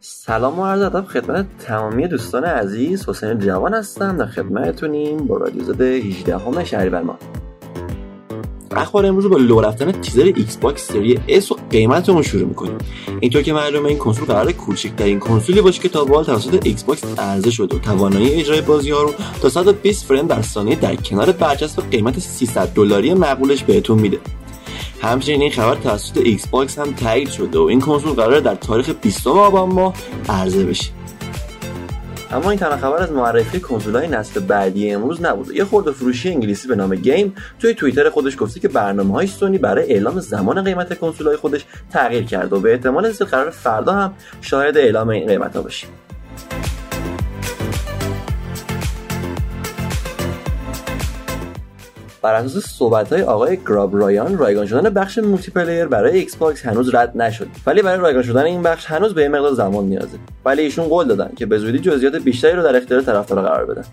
سلام و عرض ادب خدمت تمامی دوستان عزیز. حسین جوان هستم در خدمتتونیم با رادیو زد 18 ام شهریور ماه اخبار امروز با لو رفتن تیزر Xbox Series S و قیمت شروع می‌کنیم. اینطور که معلومه این کنسول قراره کوچکترین کنسولی باشه که تا به حال توسط Xbox عرضه شده و توانایی اجرای بازی ها رو تا 120 فریم در ثانیه در کنار برچسب قیمت 300 دلاری معقولش بهتون میده. همچنین این خبر توسط Xbox هم تایید شده و این کنسول قراره در تاریخ 20 آبان ماه عرضه بشه. اما این تنها خبر از معرفی های نسل بعدی امروز نبود. یه خورده فروشی انگلیسی به نام GAME توی توییتر خودش گفته که برنامه های سونی برای اعلام زمان قیمت های خودش تغییر کرده و به احتمال زیاد قراره فردا هم شاهد اعلام این قیمت ها باشیم بر اساس صحبت های آقای گراب رایان رایگان شدن بخش multiplayer برای Xbox هنوز رد نشده. ولی برای رایگان شدن این بخش هنوز یه مقدار زمان نیازه. ولی ایشون قول دادن که به زودی جزئیات بیشتری رو در اختیار طرفدارا قرار بدن.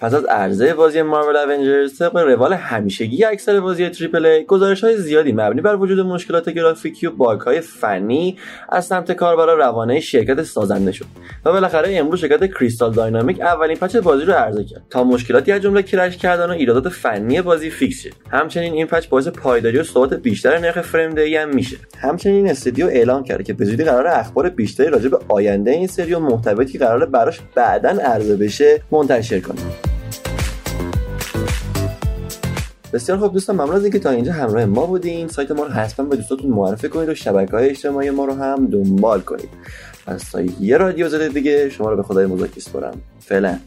پس از عرضه بازی Marvel's Avengers طبق روال همیشگی اکثر بازی triple A گزارش های زیادی مبنی بر وجود مشکلات گرافیکی و bug های فنی از سمت کاربرا روانه شرکت سازنده شد و بالاخره امروز شرکت Crystal Dynamics اولین patch بازی رو عرضه کرد تا مشکلاتی از جمله crash کردن و ایرادات فنی بازی fix شد همچنین این patch باعث پایداری و ثبات بیشتر نرخ فریم دی هم میشه. همچنین استودیو اعلام کرده که به زودی قراره اخبار بیشتری راجع به آینده این سری و محتویاتی قراره براش بعدا عرضه بشه منتشر کنه. بسیار خوب دوستان ممنون از اینکه تا اینجا همراه ما بودین. سایت ما رو حتما به دوستاتون معرفی کنید و شبکه های اجتماعی ما رو هم دنبال کنید. از تا یه رادیو زده دیگه شما رو به خدای مزاکی سپارم فعلا.